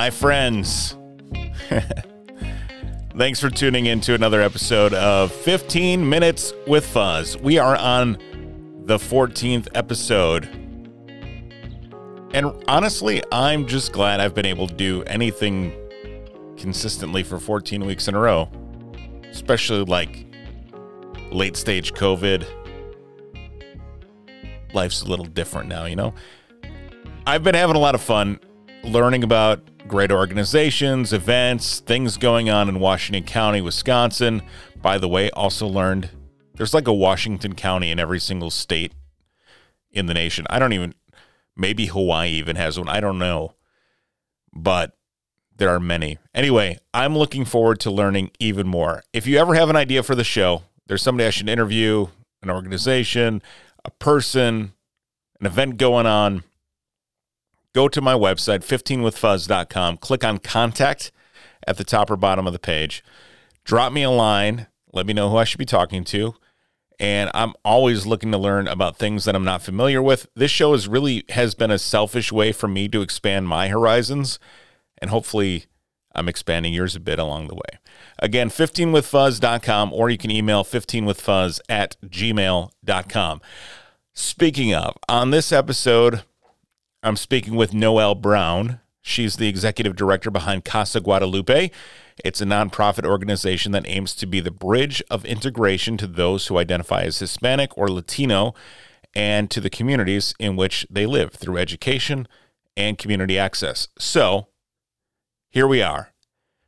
my friends. Thanks for tuning in to another episode of 15 Minutes with Fuzz. We are on the 14th episode. And honestly, I'm just glad I've been able to do anything consistently for 14 weeks in a row, especially like late stage COVID. Life's a little different now, you know? I've been having a lot of fun learning about great organizations, events, things going on in Washington County, Wisconsin. By the way, also learned there's like a Washington County in every single state in the nation. I don't even, maybe Hawaii even has one. I don't know. But there are many. Anyway, I'm looking forward to learning even more. If you ever have an idea for the show, there's somebody I should interview, an organization, a person, an event going on, go to my website, 15withfuzz.com, click on contact at the top or bottom of the page. Drop me a line, let me know who I should be talking to. And I'm always looking to learn about things that I'm not familiar with. This show is really has been a selfish way for me to expand my horizons. And hopefully I'm expanding yours a bit along the way. Again, 15withfuzz.com, or you can email 15withfuzz at gmail.com. Speaking of, on this episode, I'm speaking with Noelle Brown. She's the executive director behind Casa Guadalupe. It's a nonprofit organization that aims to be the bridge of integration to those who identify as Hispanic or Latino and to the communities in which they live through education and community access. So, here we are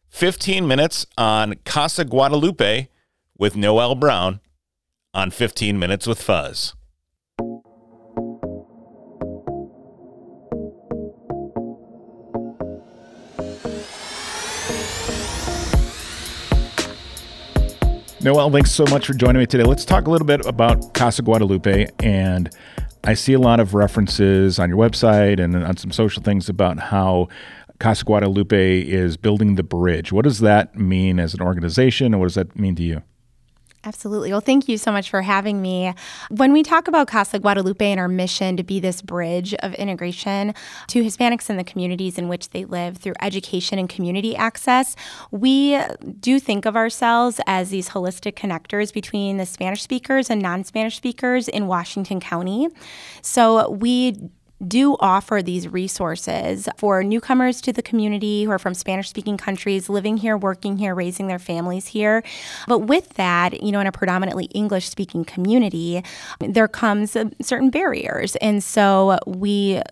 15 minutes on Casa Guadalupe with Noelle Brown on 15 Minutes with Fuzz. Noelle, thanks so much for joining me today. Let's talk a little bit about Casa Guadalupe. And I see a lot of references on your website and on some social things about how Casa Guadalupe is building the bridge. What does that mean as an organization, and what does that mean to you? Absolutely. Well, thank you so much for having me. When we talk about Casa Guadalupe and our mission to be this bridge of integration to Hispanics in the communities in which they live through education and community access, we do think of ourselves as these holistic connectors between the Spanish speakers and non Spanish speakers in Washington County. So we do offer these resources for newcomers to the community who are from Spanish speaking countries, living here, working here, raising their families here. But with that, you know, in a predominantly English speaking community, there comes certain barriers. And so we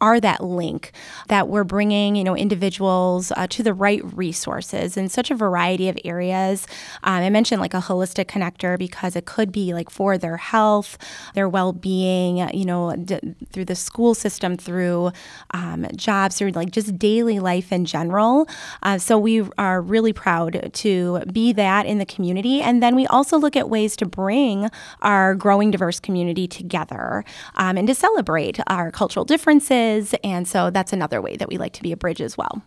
are that link that we're bringing, you know, individuals uh, to the right resources in such a variety of areas. Um, I mentioned like a holistic connector because it could be like for their health, their well-being, you know, d- through the school system, through um, jobs, through like just daily life in general. Uh, so we are really proud to be that in the community, and then we also look at ways to bring our growing diverse community together um, and to celebrate our cultural differences is. And so that's another way that we like to be a bridge as well.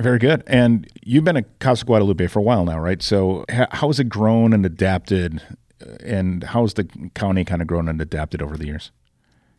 Very good. And you've been at Casa Guadalupe for a while now, right? So how has it grown and adapted? Uh, and how has the county kind of grown and adapted over the years?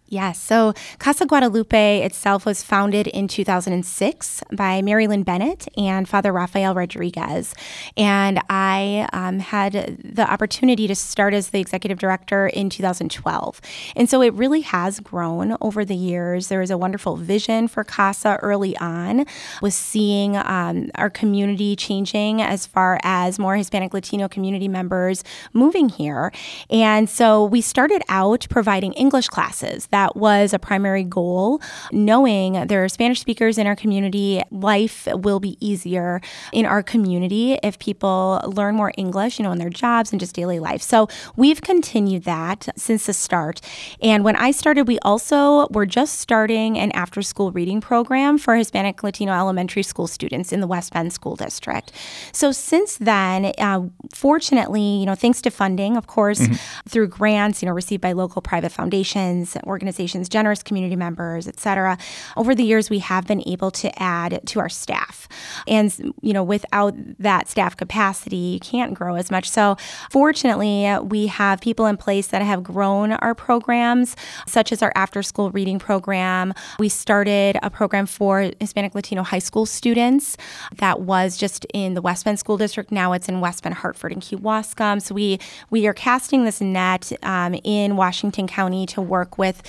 Yes. So Casa Guadalupe itself was founded in 2006 by Mary Lynn Bennett and Father Rafael Rodriguez. And I um, had the opportunity to start as the executive director in 2012. And so it really has grown over the years. There was a wonderful vision for Casa early on, was seeing um, our community changing as far as more Hispanic Latino community members moving here. And so we started out providing English classes that was a primary goal. Knowing there are Spanish speakers in our community, life will be easier in our community if people learn more English, you know, in their jobs and just daily life. So we've continued that since the start. And when I started, we also were just starting an after school reading program for Hispanic Latino elementary school students in the West Bend School District. So since then, uh, fortunately, you know, thanks to funding, of course, mm-hmm. through grants, you know, received by local private foundations, organizations, organizations, generous community members, et cetera. Over the years, we have been able to add to our staff. And, you know, without that staff capacity, you can't grow as much. So, fortunately, we have people in place that have grown our programs, such as our after school reading program. We started a program for Hispanic Latino high school students that was just in the West Bend School District. Now it's in West Bend, Hartford, and Kewaskum. So we we are casting this net um, in Washington County to work with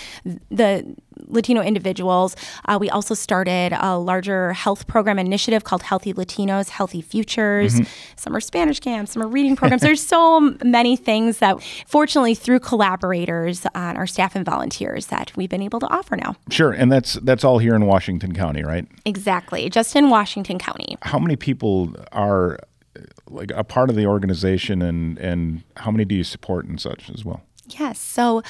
the Latino individuals. Uh, we also started a larger health program initiative called Healthy Latinos, Healthy Futures. Mm-hmm. Some are Spanish camps, some are reading programs. There's so many things that, fortunately, through collaborators on our staff and volunteers, that we've been able to offer now. Sure, and that's that's all here in Washington County, right? Exactly, just in Washington County. How many people are like a part of the organization, and and how many do you support and such as well? Yes, so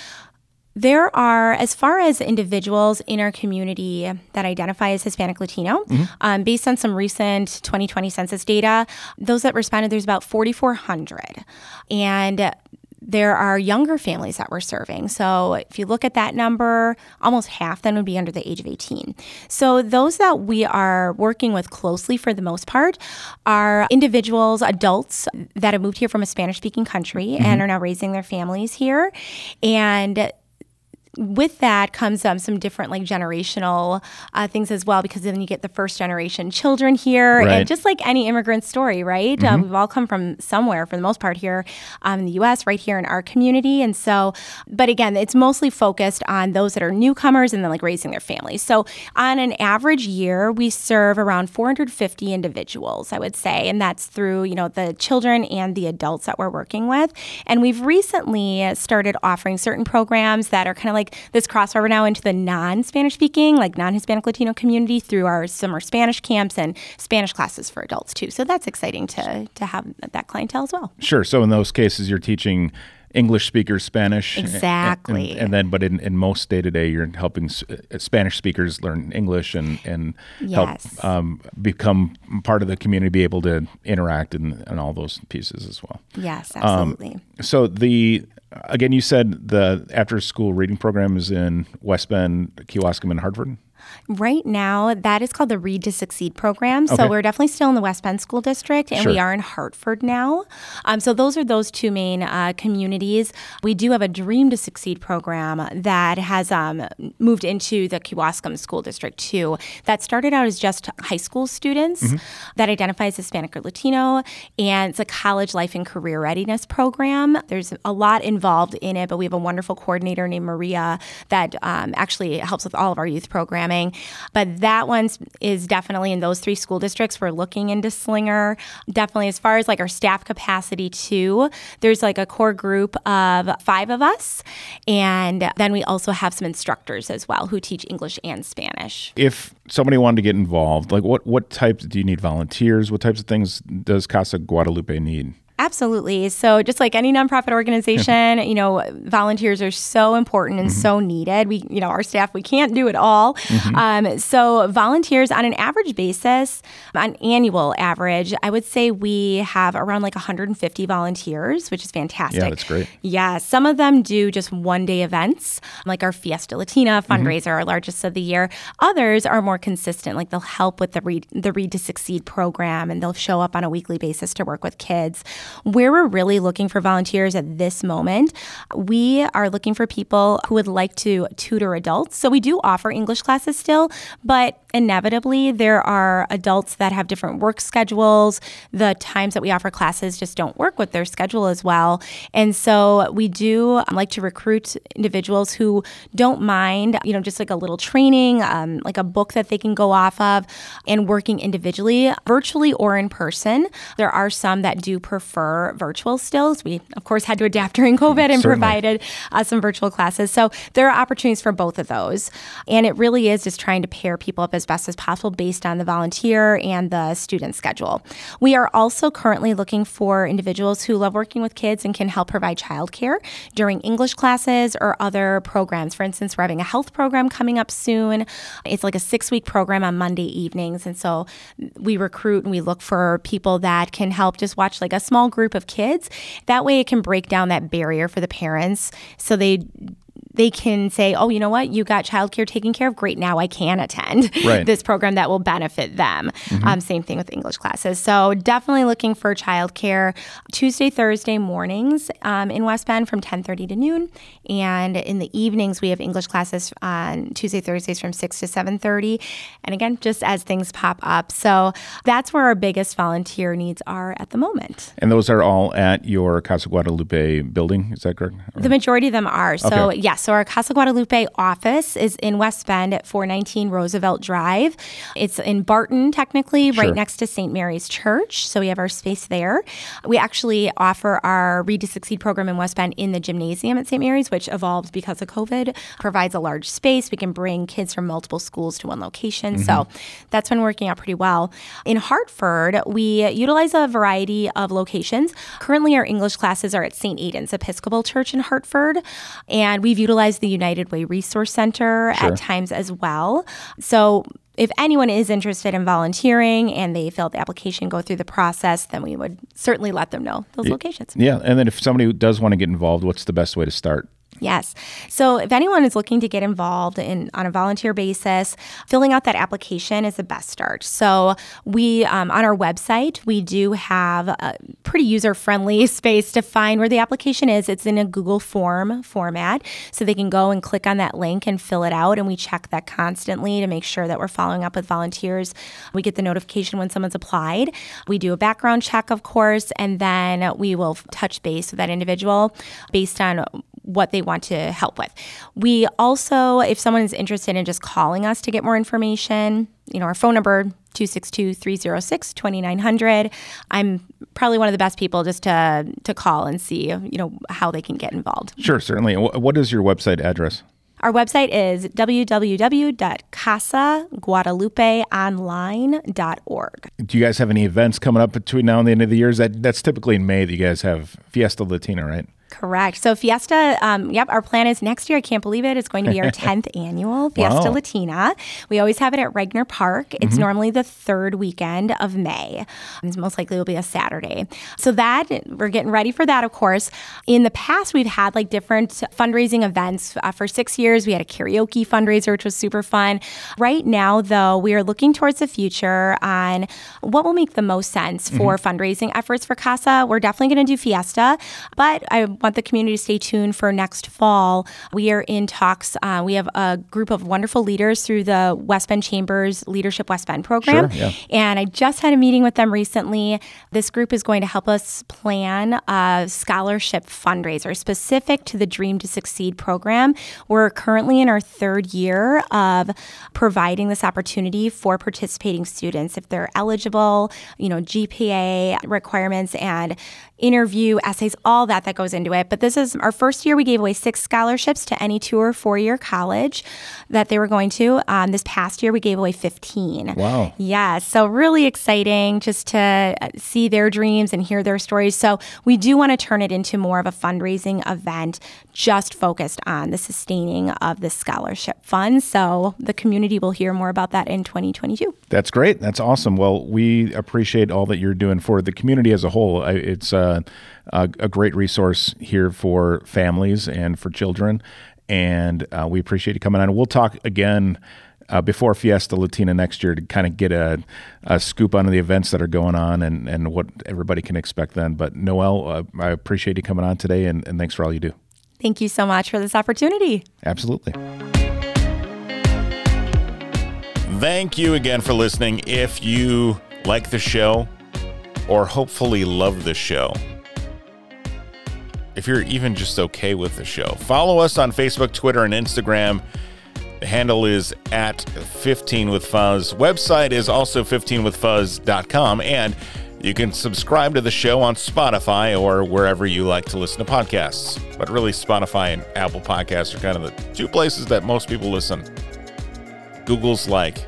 there are, as far as individuals in our community that identify as Hispanic Latino, mm-hmm. um, based on some recent 2020 census data, those that responded, there's about 4,400. And there are younger families that we're serving. So if you look at that number, almost half then would be under the age of 18. So those that we are working with closely for the most part are individuals, adults that have moved here from a Spanish speaking country mm-hmm. and are now raising their families here. And with that comes um, some different like generational uh, things as well because then you get the first generation children here right. and just like any immigrant story right? Um, mm-hmm. um, we've all come from somewhere for the most part here um, in the us right here in our community. And so but again it's mostly focused on those that are newcomers and then like raising their families. So on an average year we serve around 450 individuals i would say. And that's through you know the children and the adults that we're working with. And we've recently started offering certain programs that are kind of like like this crossover now into the non-Spanish speaking, like non-Hispanic Latino community through our summer Spanish camps and Spanish classes for adults too. So that's exciting to to have that clientele as well. Sure. So in those cases, you're teaching English speakers Spanish. Exactly. And, and, then, but in, in most day to day, you're helping uh, Spanish speakers learn English and, and yes. help um, become part of the community, be able to interact and, and all those pieces as well. Yes, um, absolutely. Um, so the again, you said the after school reading program is in West Bend, Kewaskum, and Hartford. Right now, that is called the Read to Succeed program. Okay. So we're definitely still in the West Bend School District, and sure. we are in Hartford now. Um, so those are those two main uh, communities. We do have a Dream to Succeed program that has um, moved into the Kewaskum School District too. That started out as just high school students mm-hmm. that identify as Hispanic or Latino, and it's a college life and career readiness program. There's a lot involved in it, but we have a wonderful coordinator named Maria that um, actually helps with all of our youth programming. But that one is definitely in those three school districts. We're looking into Slinger. Definitely, as far as like our staff capacity, too, there's like a core group of five of us. And then we also have some instructors as well who teach English and Spanish. If somebody wanted to get involved, like what, what types do you need volunteers? What types of things does Casa Guadalupe need? Absolutely. So, just like any nonprofit organization, you know, volunteers are so important and mm-hmm. so needed. We, you know, our staff, we can't do it all. Mm-hmm. Um, so, volunteers on an average basis, on annual average, I would say we have around like 150 volunteers, which is fantastic. Yeah, that's great. Yeah. Some of them do just one day events, like our Fiesta Latina mm-hmm. fundraiser, mm-hmm. our largest of the year. Others are more consistent, like they'll help with the Read, the Read to Succeed program and they'll show up on a weekly basis to work with kids. Where we're really looking for volunteers at this moment, we are looking for people who would like to tutor adults. So we do offer English classes still, but inevitably there are adults that have different work schedules. The times that we offer classes just don't work with their schedule as well. And so we do like to recruit individuals who don't mind, you know, just like a little training, um, like a book that they can go off of, and working individually, virtually or in person. There are some that do prefer virtual stills. We, of course, had to adapt during COVID and Certainly. provided uh, some virtual classes. So there are opportunities for both of those. And it really is just trying to pair people up as best as possible based on the volunteer and the student schedule. We are also currently looking for individuals who love working with kids and can help provide childcare during English classes or other programs. For instance, we're having a health program coming up soon. It's like a six week program on Monday evenings. And so we recruit and we look for people that can help just watch like a small group of kids. That way it can break down that barrier for the parents so they they can say, oh, you know what, you got childcare taken care of. Great, now I can attend Right. this program that will benefit them. Um, same thing with English classes. So definitely looking for childcare Tuesday, Thursday mornings um, in West Bend from 10:30 to noon, and in the evenings we have English classes on Tuesday, Thursdays from 6 to 7:30. And again, just as things pop up. So that's where our biggest volunteer needs are at the moment. And those are all at your Casa Guadalupe building. Is that correct? The majority of them are. So, Okay. yes, so our Casa Guadalupe office is in West Bend at 419 Roosevelt Drive. It's in Barton, technically, Sure. right next to St. Mary's Church. So, we have our space there. We actually offer our Read to Succeed program in West Bend in the gymnasium at St. Mary's, which evolved because of COVID, provides a large space. We can bring kids from multiple schools to one location. So, mm-hmm. that's been working out pretty well. In Hartford, we utilize a variety of locations. Currently, our English classes are at St. Aidan's Episcopal Church in Hartford, and we've utilized the United Way Resource Center Sure. at times as well. So, if anyone is interested in volunteering and they fill the application, go through the process, then we would certainly let them know those locations. Yeah. And then if somebody does want to get involved, what's the best way to start? Yes. So if anyone is looking to get involved in on a volunteer basis, filling out that application is the best start. So we um, on our website we do have a pretty user friendly space to find where the application is. It's in a Google form format, so they can go and click on that link and fill it out. And we check that constantly to make sure that we're following up with volunteers. We get the notification when someone's applied. We do a background check, of course, and then we will touch base with that individual based on what they want to help with. We also, if someone is interested in just calling us to get more information, you know, our phone number 262-306-2900. I'm probably one of the best people just to to call and see, you know, how they can get involved. Sure, certainly. What is your website address? Our website is www.casaguadalupeonline.org. Do you guys have any events coming up between now and the end of the year? Is That that's typically in May that you guys have Fiesta Latina, right? Correct. So Fiesta, um, yep, our plan is next year. I can't believe it. It's going to be our 10th annual Fiesta Wow. Latina. We always have it at Regner Park. It's normally the third weekend of May. It's most likely will be a Saturday. So that we're getting ready for that, of course. In the past, we've had like different fundraising events. Uh, for six years, we had a karaoke fundraiser, which was super fun. Right now, though, we are looking towards the future on what will make the most sense for fundraising efforts for Casa. We're definitely going to do Fiesta, but I want the community to stay tuned for next fall. We are in talks. Uh, we have a group of wonderful leaders through the West Bend Chambers Leadership West Bend program. Sure, yeah. And I just had a meeting with them recently. This group is going to help us plan a scholarship fundraiser specific to the Dream to Succeed program. We're currently in our third year of providing this opportunity for participating students if they're eligible, you know, GPA requirements and interview essays, all that that goes into it. But this is our first year. We gave away six scholarships to any two or four year college that they were going to. Um, this past year, we gave away 15. Wow. Yeah, so really exciting just to uh, see their dreams and hear their stories. So we do want to turn it into more of a fundraising event just focused on the sustaining of the scholarship fund. So the community will hear more about that in 2022. That's great. That's awesome. Well, we appreciate all that you're doing for the community as a whole. It's uh, a, a great resource here for families and for children, and uh, we appreciate you coming on. We'll talk again. Uh, before Fiesta Latina next year to kind of get a, a scoop on the events that are going on and, and what everybody can expect then. But Noelle, uh, I appreciate you coming on today and, and thanks for all you do. Thank you so much for this opportunity. Absolutely. Thank you again for listening. If you like the show or hopefully love the show, if you're even just okay with the show, follow us on Facebook, Twitter, and Instagram. The handle is at 15 with Fuzz. Website is also 15withfuzz.com. And you can subscribe to the show on Spotify or wherever you like to listen to podcasts. But really, Spotify and Apple Podcasts are kind of the two places that most people listen. Google's like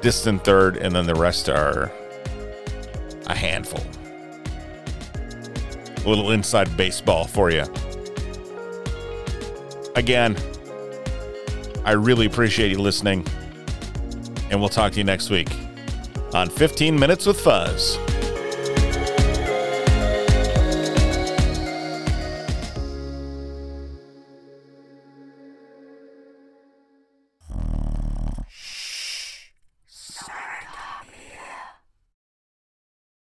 distant third, and then the rest are a handful. A little inside baseball for you. Again, I really appreciate you listening, and we'll talk to you next week on 15 Minutes with Fuzz.